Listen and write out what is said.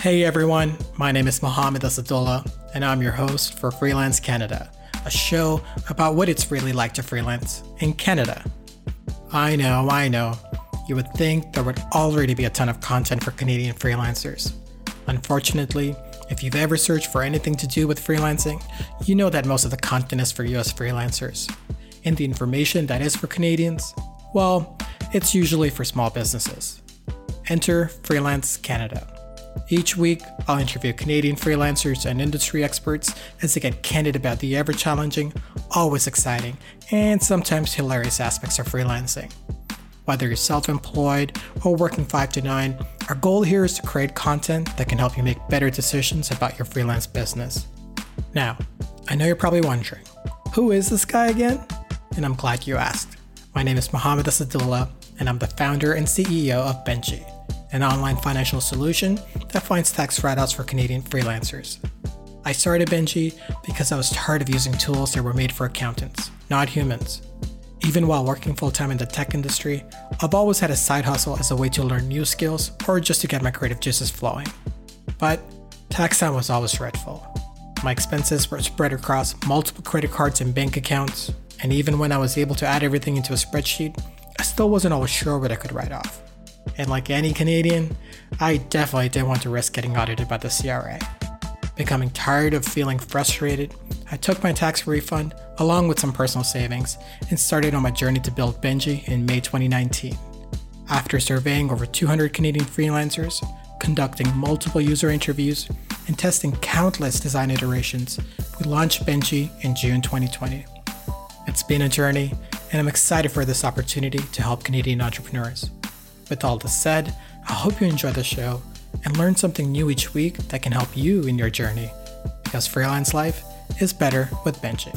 Hey everyone, my name is Mohammed Asadullah, and I'm your host for Freelance Canada, a show about what it's really like to freelance in Canada. I know, I know, you would think there would already be a ton of content for Canadian freelancers. Unfortunately, if you've ever searched for anything to do with freelancing, you know that most of the content is for US freelancers. And the information that is for Canadians, well, it's usually for small businesses. Enter Freelance Canada. Each week, I'll interview Canadian freelancers and industry experts as they get candid about the ever challenging, always exciting, and sometimes hilarious aspects of freelancing. Whether you're self employed or working 5 to 9, our goal here is to create content that can help you make better decisions about your freelance business. Now, I know you're probably wondering who is this guy again? And I'm glad you asked. My name is Mohammed Asadullah, and I'm the founder and CEO of Benji an online financial solution that finds tax write offs for Canadian freelancers. I started Benji because I was tired of using tools that were made for accountants, not humans. Even while working full time in the tech industry, I've always had a side hustle as a way to learn new skills or just to get my creative juices flowing. But tax time was always dreadful. My expenses were spread across multiple credit cards and bank accounts, and even when I was able to add everything into a spreadsheet, I still wasn't always sure what I could write off. And like any Canadian, I definitely didn't want to risk getting audited by the CRA. Becoming tired of feeling frustrated, I took my tax refund along with some personal savings and started on my journey to build Benji in May 2019. After surveying over 200 Canadian freelancers, conducting multiple user interviews, and testing countless design iterations, we launched Benji in June 2020. It's been a journey, and I'm excited for this opportunity to help Canadian entrepreneurs. With all this said, I hope you enjoy the show and learn something new each week that can help you in your journey because freelance life is better with Benji.